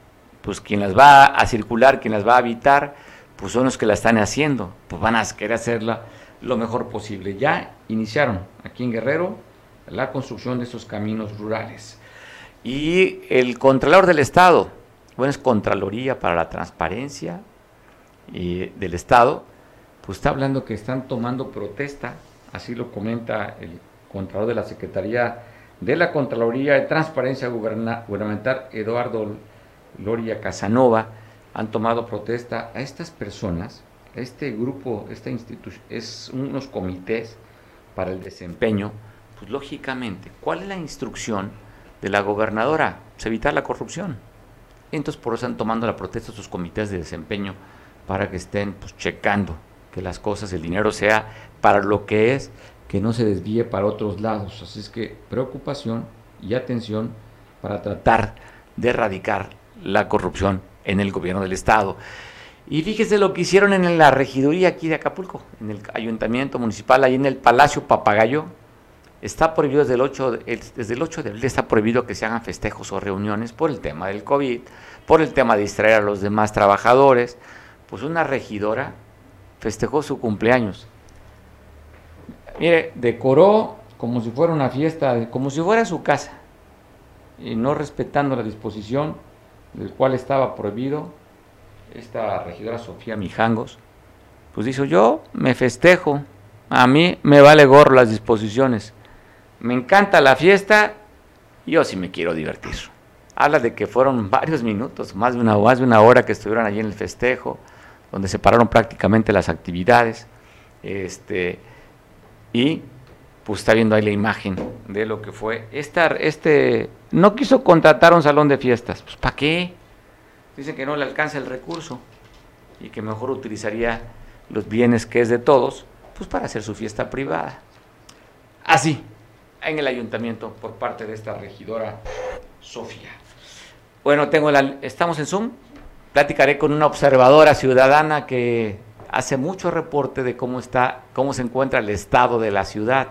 pues quien las va a circular, quien las va a habitar, pues son los que la están haciendo, pues van a querer hacerla lo mejor posible. Ya iniciaron aquí en Guerrero la construcción de estos caminos rurales. Y el Contralor del Estado, bueno, es Contraloría para la Transparencia del Estado, pues está hablando que están tomando protesta, así lo comenta el Contralor de la Secretaría de la Contraloría de Transparencia Gubernamental, Eduardo Gloria Casanova, han tomado protesta a estas personas, a este grupo, esta institución, es unos comités para el desempeño, pues lógicamente, ¿cuál es la instrucción de la gobernadora? Pues evitar la corrupción. Entonces por eso están tomando la protesta sus comités de desempeño para que estén pues, checando que las cosas, el dinero sea para lo que es, que no se desvíe para otros lados. Así es que preocupación y atención para tratar de erradicar la corrupción en el gobierno del Estado. Y fíjese lo que hicieron en la regiduría aquí de Acapulco, en el ayuntamiento municipal, ahí en el Palacio Papagayo. Está prohibido desde el 8, desde el 8 de abril, está prohibido que se hagan festejos o reuniones por el tema del COVID, por el tema de distraer a los demás trabajadores. Pues una regidora festejó su cumpleaños. Mire, decoró como si fuera una fiesta, como si fuera su casa, y no respetando la disposición del cual estaba prohibido, esta regidora Sofía Mijangos, pues dijo, yo me festejo, a mí me vale gorro las disposiciones, me encanta la fiesta, yo sí me quiero divertir. Habla de que fueron varios minutos, más de una, más de una hora que estuvieron allí en el festejo, donde se pararon prácticamente las actividades, este, y pues está viendo ahí la imagen de lo que fue. Esta, este, no quiso contratar un salón de fiestas. Pues ¿para qué? Dice que no le alcanza el recurso y que mejor utilizaría los bienes que es de todos, pues para hacer su fiesta privada. Así, en el ayuntamiento por parte de esta regidora Sofía. Bueno, tengo la, estamos en Zoom. Platicaré con una observadora ciudadana que hace mucho reporte de cómo está, cómo se encuentra el estado de la ciudad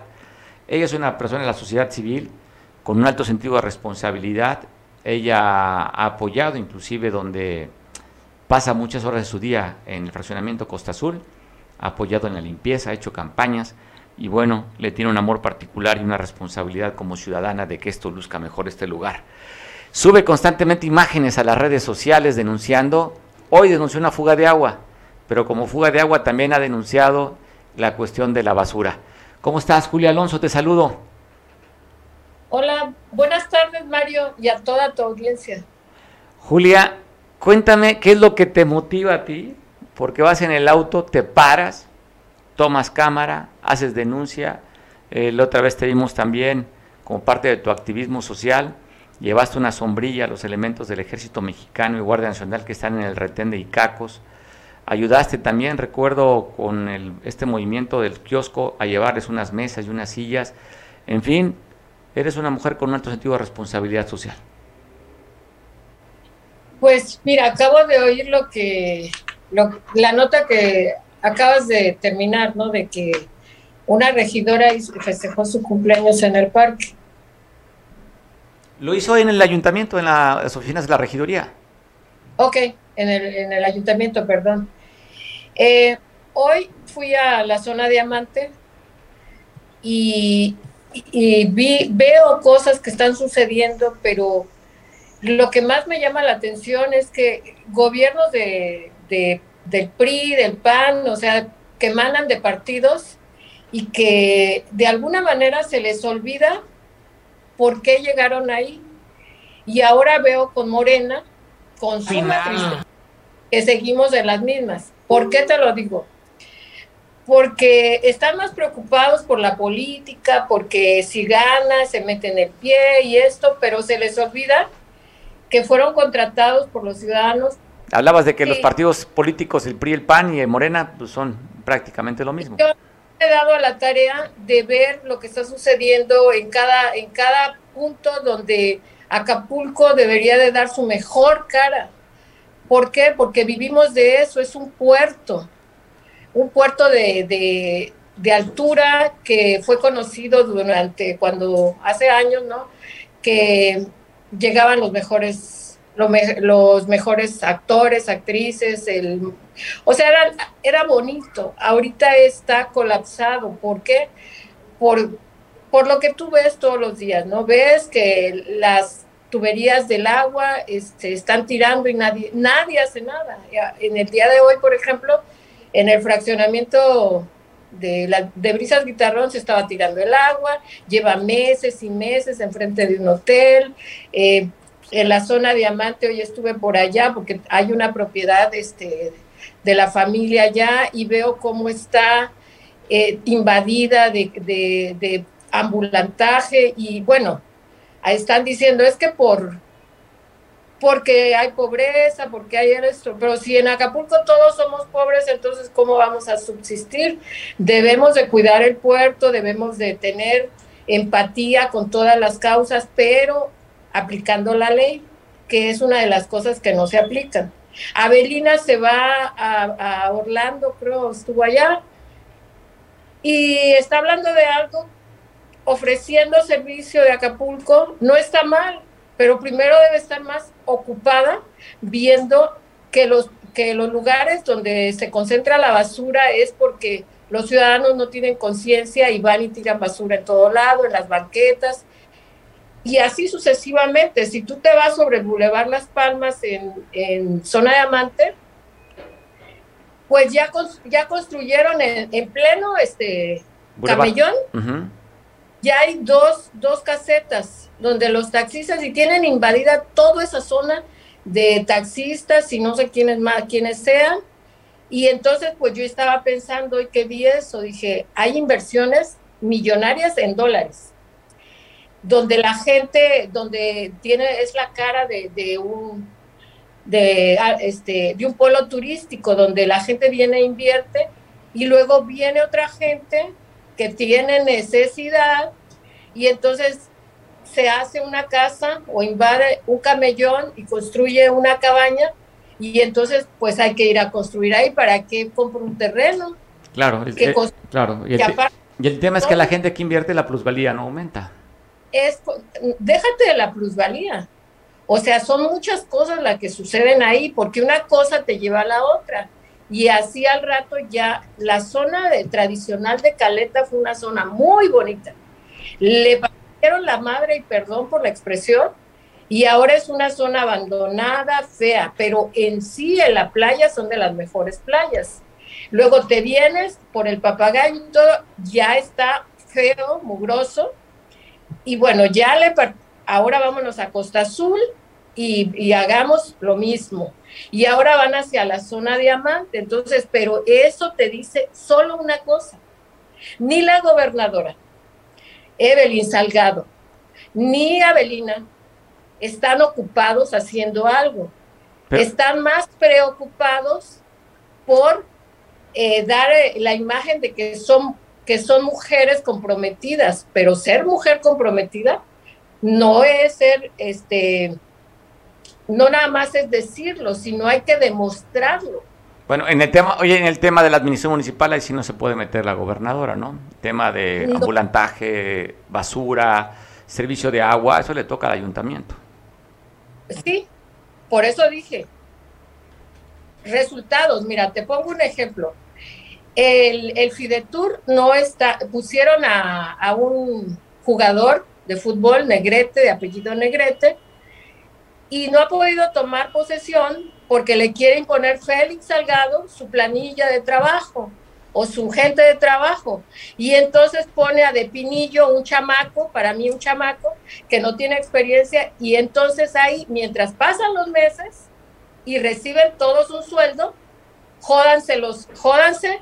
ella es una persona de la sociedad civil con un alto sentido de responsabilidad. Ella ha apoyado inclusive donde pasa muchas horas de su día en el fraccionamiento Costa Azul, ha apoyado en la limpieza, ha hecho campañas y bueno, le tiene un amor particular y una responsabilidad como ciudadana de que esto luzca mejor este lugar. Sube constantemente imágenes a las redes sociales denunciando, hoy denunció una fuga de agua, pero como fuga de agua también ha denunciado la cuestión de la basura. ¿Cómo estás, Julia Alonso? Te saludo. Hola, buenas tardes, Mario, y a toda tu audiencia. Julia, cuéntame qué es lo que te motiva a ti, porque vas en el auto, te paras, tomas cámara, haces denuncia. Eh, la otra vez te vimos también como parte de tu activismo social, llevaste una sombrilla a los elementos del ejército mexicano y Guardia Nacional que están en el retén de Icacos. Ayudaste también, recuerdo, con este movimiento del kiosco a llevarles unas mesas y unas sillas. En fin, eres una mujer con un alto sentido de responsabilidad social. Pues mira, acabo de oír lo que, la nota que acabas de terminar, ¿no? De que una regidora festejó su cumpleaños en el parque. Lo hizo en el ayuntamiento, en las oficinas de la regiduría. Ok, en el, en el ayuntamiento, perdón. Eh, hoy fui a la zona diamante y, y vi, veo cosas que están sucediendo, pero lo que más me llama la atención es que gobiernos de, del PRI, del PAN, o sea, que emanan de partidos y que de alguna manera se les olvida por qué llegaron ahí. Y ahora veo con Morena, con su que seguimos en las mismas. ¿Por qué te lo digo? Porque están más preocupados por la política, porque si gana se meten el pie y esto, pero se les olvida que fueron contratados por los ciudadanos. Hablabas de que los partidos políticos, el PRI, el PAN y el Morena, pues son prácticamente lo mismo. Yo he dado a la tarea de ver lo que está sucediendo en cada, en cada punto donde Acapulco debería de dar su mejor cara ¿Por qué? Porque vivimos de eso, es un puerto, un puerto de, altura que fue conocido durante cuando hace años, ¿no? Que llegaban los mejores, los, mejores actores, actrices, el, o sea, era, era bonito. Ahorita está colapsado. ¿Por qué? Por, por lo que tú ves todos los días, ¿no? Ves que las tuberías del agua este, están tirando y nadie, nadie hace nada. En el día de hoy, por ejemplo, en el fraccionamiento de, la, de Brisas Guitarrón se estaba tirando el agua, lleva meses y meses enfrente de un hotel. Eh, en la zona Diamante hoy estuve por allá porque hay una propiedad este, de la familia allá y veo cómo está eh, invadida de, de, ambulantaje y bueno, están diciendo es que por porque hay pobreza, porque hay esto, pero si en Acapulco todos somos pobres, entonces ¿cómo vamos a subsistir? Debemos de cuidar el puerto, debemos de tener empatía con todas las causas, pero aplicando la ley, que es una de las cosas que no se aplican. Avelina se va a, a Orlando, creo, estuvo allá, y está hablando de algo ofreciendo servicio de Acapulco, no está mal, pero primero debe estar más ocupada viendo que los, que los lugares donde se concentra la basura es porque los ciudadanos no tienen conciencia y van y tiran basura en todo lado, en las banquetas, y así sucesivamente. Si tú te vas sobre el Boulevard Las Palmas en, Zona Diamante, pues ya, ya construyeron en, pleno este camellón ya hay dos, dos casetas donde los taxistas y tienen invadida toda esa zona de taxistas y no sé quiénes más, quiénes sean. Y entonces, pues yo estaba pensando y que vi eso, dije, hay inversiones millonarias en dólares, donde la gente, donde tiene, es la cara de, de un de, ah, este, de un pueblo turístico, donde la gente viene e invierte, y luego viene otra gente que tiene necesidad y entonces se hace una casa o invade un camellón y construye una cabaña y entonces pues hay que ir a construir ahí para que compre un terreno. Claro, claro. Y el, tema es que la gente que invierte la plusvalía no aumenta. Es, déjate de la plusvalía. O sea, son muchas cosas las que suceden ahí, porque una cosa te lleva a la otra y así al rato ya la zona tradicional de Caleta fue una zona muy bonita. Le partieron la madre y perdón por la expresión y ahora es una zona abandonada, fea, pero en sí en la playa son de las mejores playas. Luego te vienes por el papagayo ya está feo, mugroso. Y bueno, ya le ahora vámonos a Costa Azul y, y hagamos lo mismo y ahora van hacia la zona diamante. Entonces, pero eso te dice solo una cosa. Ni la gobernadora, Evelyn Salgado, ni Avelina están ocupados haciendo algo. están más preocupados por eh, dar eh, la imagen de que son, que son mujeres comprometidas, pero ser mujer comprometida no es ser, este, no nada más es decirlo, sino hay que demostrarlo. Bueno, en el tema, oye, en el tema de la administración municipal, ahí sí no se puede meter la gobernadora, ¿no? Tema de ambulantaje, basura, servicio de agua, eso le toca al ayuntamiento. Sí, por eso dije. Resultados, mira, te pongo un ejemplo. El, el Fidetur no está, pusieron a, a un jugador de fútbol, Negrete, de apellido Negrete, y no ha podido tomar posesión porque le quieren poner Félix Salgado su planilla de trabajo o su gente de trabajo. Y entonces pone a De Pinillo un chamaco, para mí un chamaco, que no tiene experiencia, y entonces ahí, mientras pasan los meses y reciben todos un sueldo, jódanse los, jódanse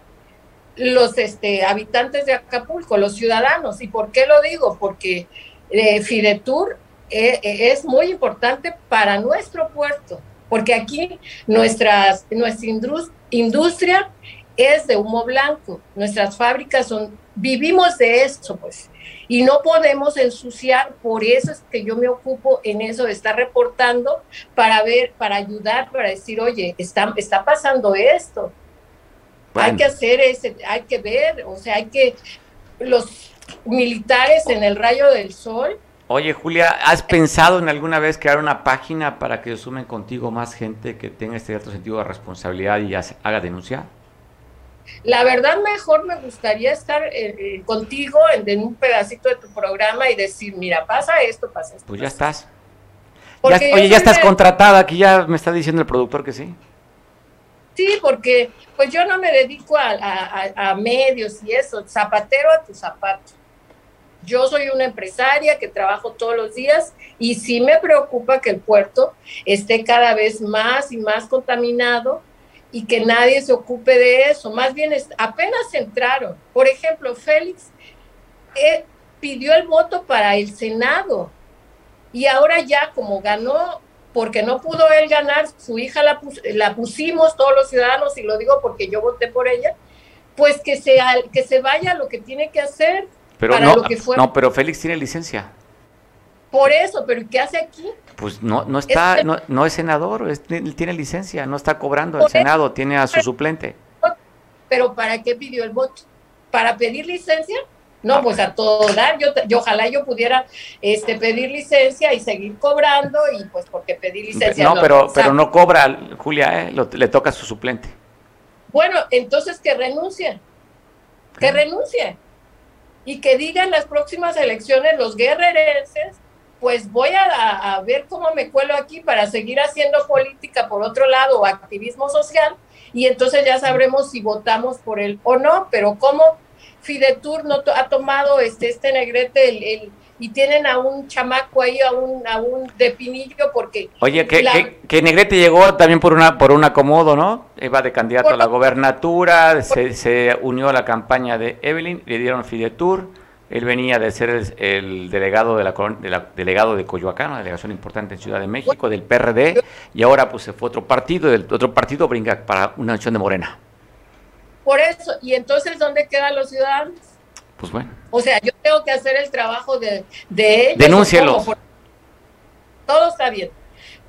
los este, habitantes de Acapulco, los ciudadanos. ¿Y por qué lo digo? Porque eh, Fidetur eh, eh, es muy importante para nuestro puerto, porque aquí nuestras, nuestra industria es de humo blanco, nuestras fábricas son, vivimos de eso, pues, y no podemos ensuciar, por eso es que yo me ocupo en eso de estar reportando para ver, para ayudar, para decir, oye, está, está pasando esto, hay que hacer ese, hay que ver, o sea, hay que, los militares en el rayo del sol Oye, Julia, ¿has pensado en alguna vez crear una página para que sumen contigo más gente que tenga este alto sentido de responsabilidad y haga denuncia? La verdad, mejor me gustaría estar eh, eh, contigo en, un pedacito de tu programa y decir, mira, pasa esto, pasa esto. Pues ya estás. oye, ya estás contratada, aquí ya me está diciendo el productor que sí. Sí, porque pues yo no me dedico a, medios y eso, zapatero a tu zapato. Yo soy una empresaria que trabajo todos los días y sí me preocupa que el puerto esté cada vez más y más contaminado y que nadie se ocupe de eso. Más bien apenas entraron. Por ejemplo, Félix eh, pidió el voto para el Senado y ahora ya como ganó, porque no pudo él ganar, su hija la, la pusimos todos los ciudadanos y lo digo porque yo voté por ella, pues que se, que se vaya lo que tiene que hacer pero no, no, pero Félix tiene licencia. Por eso, pero ¿qué hace aquí? Pues no, no está, no, no, es senador, tiene licencia, no está cobrando el Senado, tiene a su suplente. Pero ¿para qué pidió el voto? ¿Para pedir licencia? No, pues a todo dar. Yo, yo, ojalá yo pudiera este, pedir licencia y seguir cobrando y pues porque pedir licencia. No, pero, pero no cobra, Julia, ¿eh? le toca a su suplente. Bueno, entonces que renuncie. Que renuncie y que digan las próximas elecciones los guerrerenses, pues voy a, ver cómo me cuelo aquí para seguir haciendo política por otro lado o activismo social y entonces ya sabremos si votamos por él o no, pero cómo Fidetur no ha tomado este, este negrete el y tienen a un chamaco ahí, a un, a un de Pinillo, porque... Oye, que, que, Negrete llegó también por una por un acomodo, ¿no? Iba de candidato a la gobernatura, se, se, unió a la campaña de Evelyn, le dieron Fidetur, él venía de ser el, delegado de la, de delegado de Coyoacán, una delegación importante en Ciudad de México, del PRD, y ahora pues se fue otro partido, del otro partido brinca para una nación de Morena. Por eso, y entonces, ¿dónde quedan los ciudadanos? Pues bueno. O sea, yo tengo que hacer el trabajo de, de ellos. Denúncielo. Todo está bien.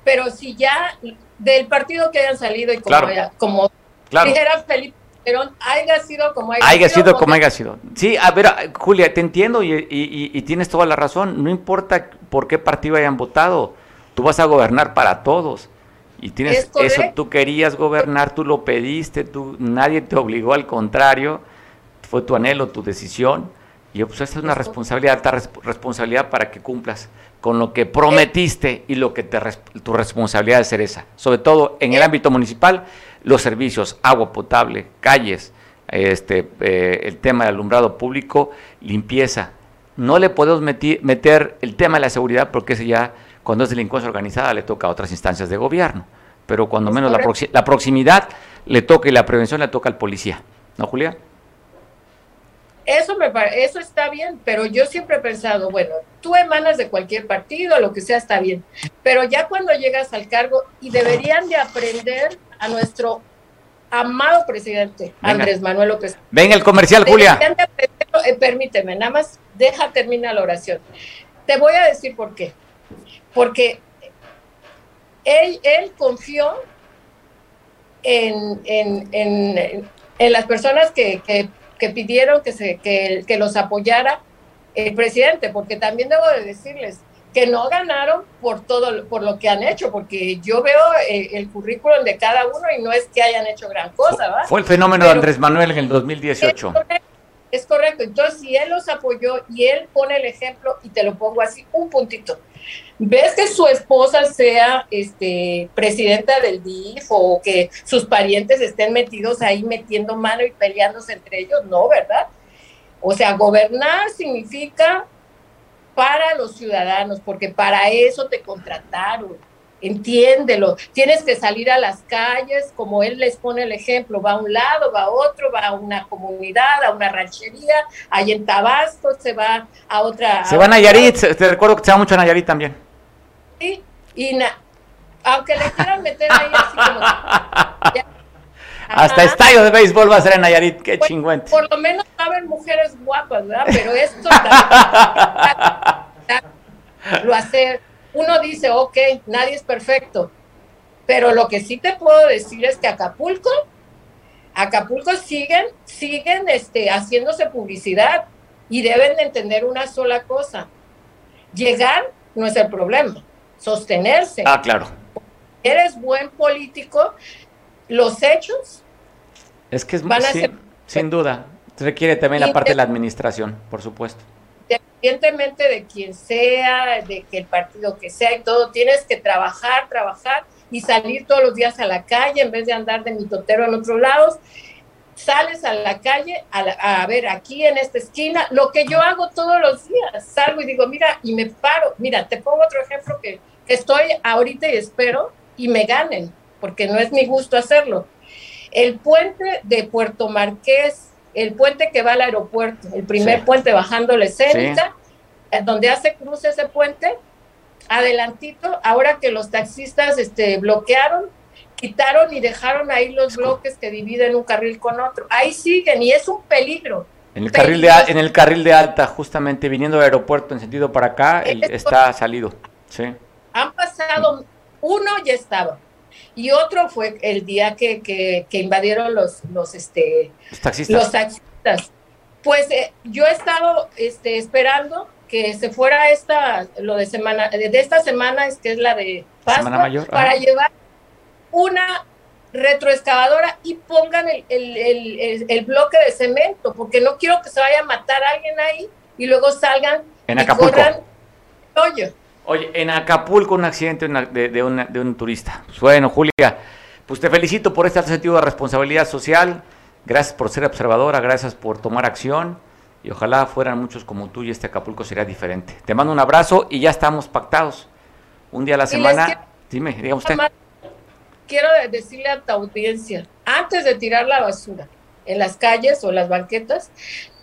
Pero si ya del partido que hayan salido y como, como dijera Felipe Perón, haya sido como haya, haya sido. como haya sido. Sí, a ver, Julia, te entiendo y, y, tienes toda la razón. No importa por qué partido hayan votado, tú vas a gobernar para todos. Y tienes eso, tú querías gobernar, tú lo pediste, tú nadie te obligó, al contrario fue tu anhelo, tu decisión. Y pues esta es una responsabilidad, responsabilidad para que cumplas con lo que prometiste y lo que te, tu responsabilidad de ser esa. Sobre todo en el ámbito municipal, los servicios, agua potable, calles, este, eh, el tema del alumbrado público, limpieza. No le podemos meter el tema de la seguridad porque ese ya, cuando es delincuencia organizada, le toca a otras instancias de gobierno. Pero cuando menos la, la proximidad le toca y la prevención le toca al policía. ¿No, Julia? Eso, me, eso está bien, pero yo siempre he pensado, bueno, tú emanas de cualquier partido, lo que sea está bien, pero ya cuando llegas al cargo y deberían de aprender a nuestro amado presidente Andrés Manuel López. Ven el comercial, Julia. Eh, permíteme, nada más deja terminar la oración. Te voy a decir por qué. Porque él, él confió en, en, en, en las personas que, que, que pidieron que, se, que, que los apoyara el presidente, porque también debo de decirles, que no ganaron por todo por lo que han hecho, porque yo veo eh, el currículum de cada uno y no es que hayan hecho gran cosa, ¿va? Fue el fenómeno de Andrés Manuel en el 2018. Es correcto. Entonces, si él los apoyó y él pone el ejemplo, y te lo pongo así, un puntito. ¿Ves que su esposa sea este, presidenta del DIF o que sus parientes estén metidos ahí metiendo mano y peleándose entre ellos? No, ¿verdad? O sea, gobernar significa para los ciudadanos, porque para eso te contrataron. Entiéndelo. Tienes que salir a las calles, como él les pone el ejemplo, va a un lado, va a otro, va a una comunidad, a una ranchería, ahí en Tabasco, se va a otra. Se va a Nayarit, te recuerdo que se va mucho a Nayarit también. Sí, y aunque le quieran meter ahí así como. Hasta estadio de béisbol va a ser en Nayarit, qué chingüente. Por lo menos saben mujeres guapas, ¿verdad? Pero esto lo hace, uno dice, ok, nadie es perfecto, pero lo que sí te puedo decir es que Acapulco, Acapulco siguen, siguen este, haciéndose publicidad y deben de entender una sola cosa, llegar no es el problema, sostenerse. Ah, claro. Eres buen político, los hechos es que es van sin duda requiere también la parte de la administración por supuesto independientemente de quien sea de que el partido que sea y todo tienes que trabajar trabajar y salir todos los días a la calle en vez de andar de mitotero en otros lados sales a la calle a, ver aquí en esta esquina, lo que yo hago todos los días, salgo y digo, mira, y me paro, mira, te pongo otro ejemplo que estoy ahorita y espero y me ganen, porque no es mi gusto hacerlo. El puente de Puerto Marqués, el puente que va al aeropuerto, el primer puente bajando la escénica, eh, donde hace cruce ese puente, adelantito, ahora que los taxistas este, bloquearon, quitaron y dejaron ahí los bloques que dividen un carril con otro. Ahí siguen y es un peligro. En el, carril de, en el carril de alta, justamente viniendo del aeropuerto en sentido para acá, está salido. Sí. Han pasado, uno ya estaba, y otro fue el día que, que, invadieron los, los, este, los taxistas. taxistas. Pues eh, yo he estado este, esperando que se fuera esta, lo de semana, de esta semana, es que es la de Pascua, para llevar una retroexcavadora y pongan el, el, el, bloque de cemento, porque no quiero que se vaya a matar a alguien ahí y luego salgan en Acapulco. y corran hoyo. Oye, en Acapulco un accidente de, de, un turista. Pues bueno, Julia, pues te felicito por este sentido de responsabilidad social. Gracias por ser observadora, gracias por tomar acción. Y ojalá fueran muchos como tú y este Acapulco sería diferente. Te mando un abrazo y ya estamos pactados. Un día a la semana. Dime, diga usted. Quiero decirle a tu audiencia, antes de tirar la basura en las calles o las banquetas,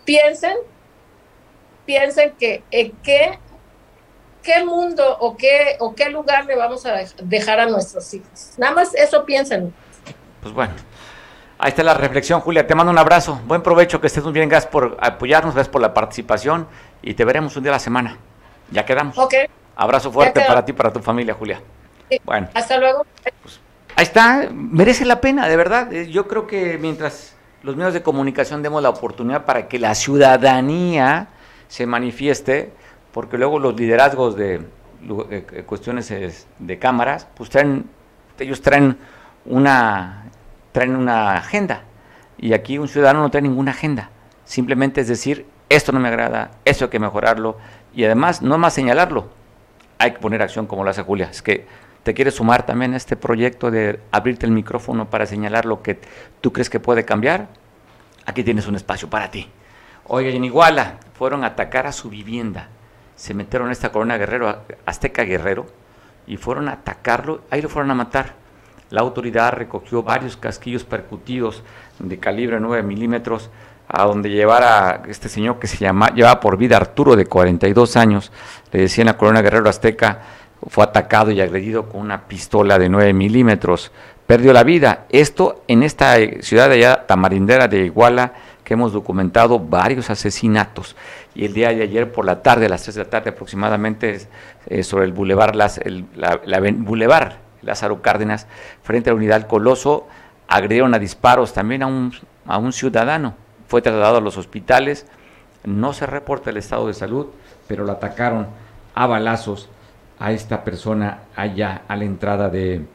piensen, piensen que en qué qué mundo o qué, o qué lugar le vamos a dejar a nuestros hijos. Nada más eso piensen. Pues bueno. Ahí está la reflexión, Julia. Te mando un abrazo. Buen provecho, que estés muy bien. Gracias por apoyarnos, gracias por la participación y te veremos un día a la semana. Ya quedamos. Ok. Abrazo fuerte para ti y para tu familia, Julia. Bueno. Hasta luego. Pues, ahí está. Merece la pena, de verdad. Eh, yo creo que mientras los medios de comunicación demos la oportunidad para que la ciudadanía se manifieste, porque luego los liderazgos de eh, eh, cuestiones de cámaras, pues traen, ellos traen una, traen una agenda, y aquí un ciudadano no trae ninguna agenda, simplemente es decir, esto no me agrada, esto hay que mejorarlo, y además no más señalarlo, hay que poner acción como lo hace Julia, es que te quieres sumar también a este proyecto de abrirte el micrófono para señalar lo que tú crees que puede cambiar, aquí tienes un espacio para ti. Oye, en Iguala fueron a atacar a su vivienda se metieron a esta corona guerrero, azteca guerrero, y fueron a atacarlo, ahí lo fueron a matar. La autoridad recogió varios casquillos percutidos de calibre 9 milímetros a donde llevara este señor que se llama, llevaba por vida Arturo de 42 años, le decía en la corona guerrero azteca, fue atacado y agredido con una pistola de 9 milímetros. perdió la vida. Esto en esta eh, ciudad de allá, tamarindera de Iguala, que hemos documentado varios asesinatos. Y el día de ayer por la tarde, a las 3 de la tarde aproximadamente, eh, sobre el bulevar, la, bulevar Lázaro Cárdenas, frente a la unidad Coloso, agredieron a disparos también a un, a un ciudadano. Fue trasladado a los hospitales, no se reporta el estado de salud, pero lo atacaron a balazos a esta persona allá a la entrada de,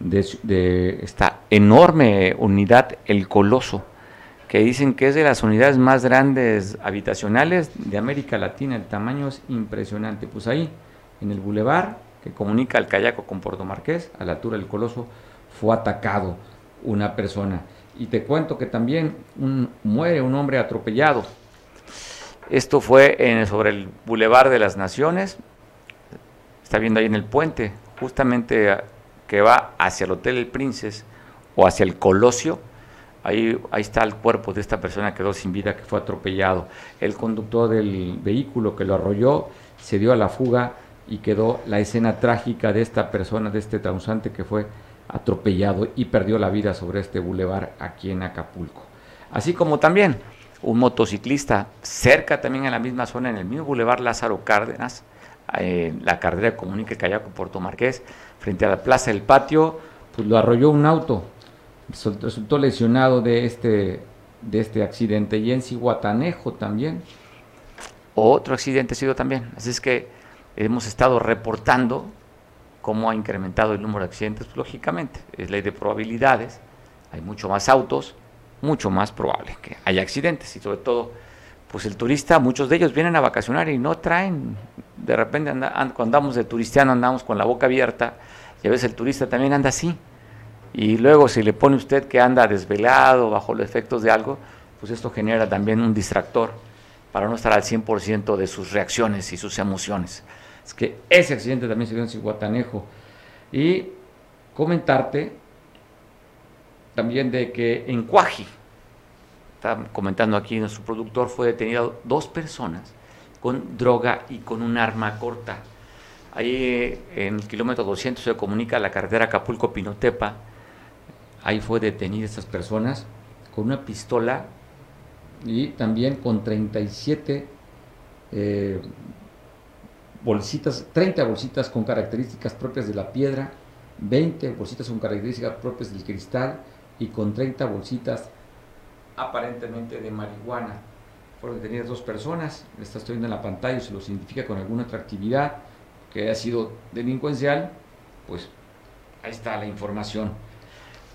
de, esta enorme unidad, el Coloso, que dicen que es de las unidades más grandes habitacionales de América Latina. El tamaño es impresionante. Pues ahí, en el bulevar que comunica el Cayaco con Puerto Marqués, a la altura del Coloso, fue atacado una persona. Y te cuento que también muere un hombre atropellado. Esto fue sobre el Boulevard de las Naciones. Está viendo ahí en el puente, justamente que va hacia el Hotel El Princes o hacia el Colosio. Ahí, ahí está el cuerpo de esta persona que quedó sin vida, que fue atropellado. El conductor del vehículo que lo arrolló se dio a la fuga y quedó la escena trágica de esta persona, de este transeúnte que fue atropellado y perdió la vida sobre este bulevar aquí en Acapulco. Así como también un motociclista cerca también en la misma zona, en el mismo bulevar Lázaro Cárdenas, en la carrera de Comunique Cayaco Puerto Marqués, frente a la Plaza del Patio, pues lo arrolló un auto, resultó lesionado de este, de este accidente. Y en Cihuatanejo también, otro accidente ha sido también. Así es que hemos estado reportando cómo ha incrementado el número de accidentes, pues, lógicamente, es ley de probabilidades, hay mucho más autos, mucho más probable que haya accidentes y sobre todo, pues el turista, muchos de ellos vienen a vacacionar y no traen, de repente cuando andamos de turistiano andamos con la boca abierta y a veces el turista también anda así y luego si le pone usted que anda desvelado bajo los efectos de algo, pues esto genera también un distractor para no estar al 100% de sus reacciones y sus emociones. Es que ese accidente también se dio en Cihuatanejo. Y comentarte también de que en Cuaji, está comentando aquí nuestro productor, fue detenido dos personas con droga y con un arma corta. Ahí en el kilómetro 200 se comunica la carretera Acapulco-Pinotepa. Ahí fue detenida estas personas con una pistola y también con 37 eh, bolsitas, 30 bolsitas con características propias de la piedra, 20 bolsitas con características propias del cristal y con 30 bolsitas aparentemente de marihuana. Fueron detenidas dos personas, está estoy viendo en la pantalla, se los identifica con alguna otra actividad que haya sido delincuencial, pues ahí está la información.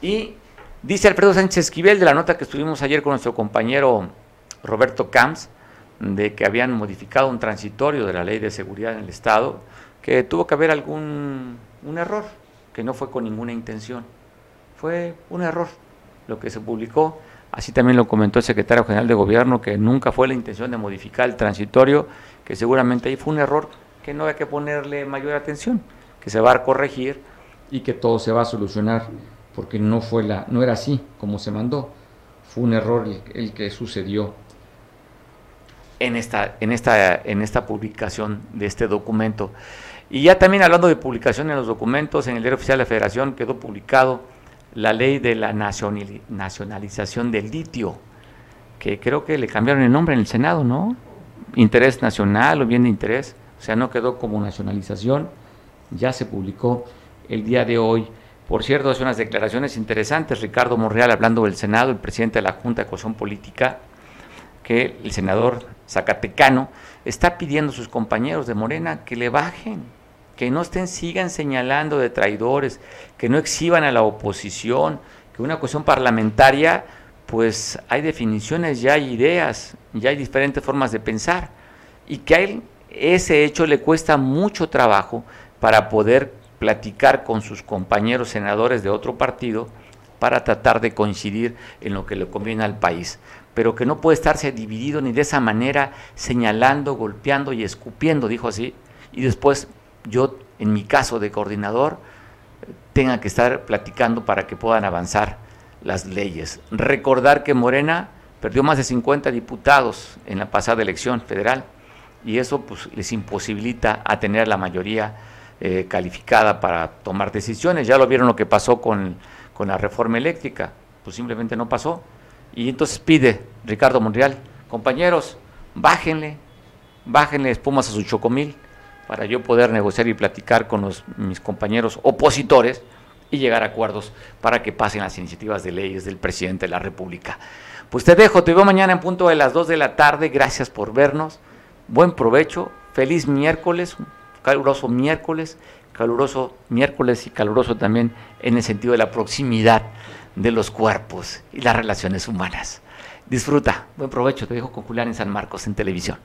Y dice Alfredo Sánchez Esquivel de la nota que estuvimos ayer con nuestro compañero Roberto Camps, de que habían modificado un transitorio de la ley de seguridad en el Estado, que tuvo que haber algún un error, que no fue con ninguna intención. Fue un error lo que se publicó. Así también lo comentó el secretario general de gobierno, que nunca fue la intención de modificar el transitorio, que seguramente ahí fue un error que no hay que ponerle mayor atención, que se va a corregir y que todo se va a solucionar, porque no fue la, no era así como se mandó, fue un error el que sucedió en esta, en esta, en esta publicación de este documento. Y ya también hablando de publicación en los documentos, en el Diario Oficial de la Federación quedó publicado la ley de la nacionalización del litio, que creo que le cambiaron el nombre en el Senado, ¿no? Interés nacional o bien de interés, o sea, no quedó como nacionalización, ya se publicó el día de hoy. Por cierto, hace unas declaraciones interesantes, Ricardo Monreal hablando del Senado, el presidente de la Junta de Cohesión Política, que el senador Zacatecano está pidiendo a sus compañeros de Morena que le bajen, que no estén, sigan señalando de traidores, que no exhiban a la oposición, que una cuestión parlamentaria, pues hay definiciones, ya hay ideas, ya hay diferentes formas de pensar, y que a él ese hecho le cuesta mucho trabajo para poder platicar con sus compañeros senadores de otro partido para tratar de coincidir en lo que le conviene al país pero que no puede estarse dividido ni de esa manera señalando, golpeando y escupiendo, dijo así, y después yo, en mi caso de coordinador, tenga que estar platicando para que puedan avanzar las leyes. Recordar que Morena perdió más de 50 diputados en la pasada elección federal y eso pues, les imposibilita a tener la mayoría eh, calificada para tomar decisiones. Ya lo vieron lo que pasó con con la reforma eléctrica, pues simplemente no pasó. Y entonces pide Ricardo Monreal, compañeros, bájenle, bájenle espumas a su chocomil para yo poder negociar y platicar con los, mis compañeros opositores y llegar a acuerdos para que pasen las iniciativas de leyes del presidente de la República. Pues te dejo, te veo mañana en punto de las 2 de la tarde. Gracias por vernos. Buen provecho. Feliz miércoles, caluroso miércoles, caluroso miércoles y caluroso también en el sentido de la proximidad de los cuerpos y las relaciones humanas. Disfruta. Buen provecho. Te dejo con Julián en San Marcos en televisión.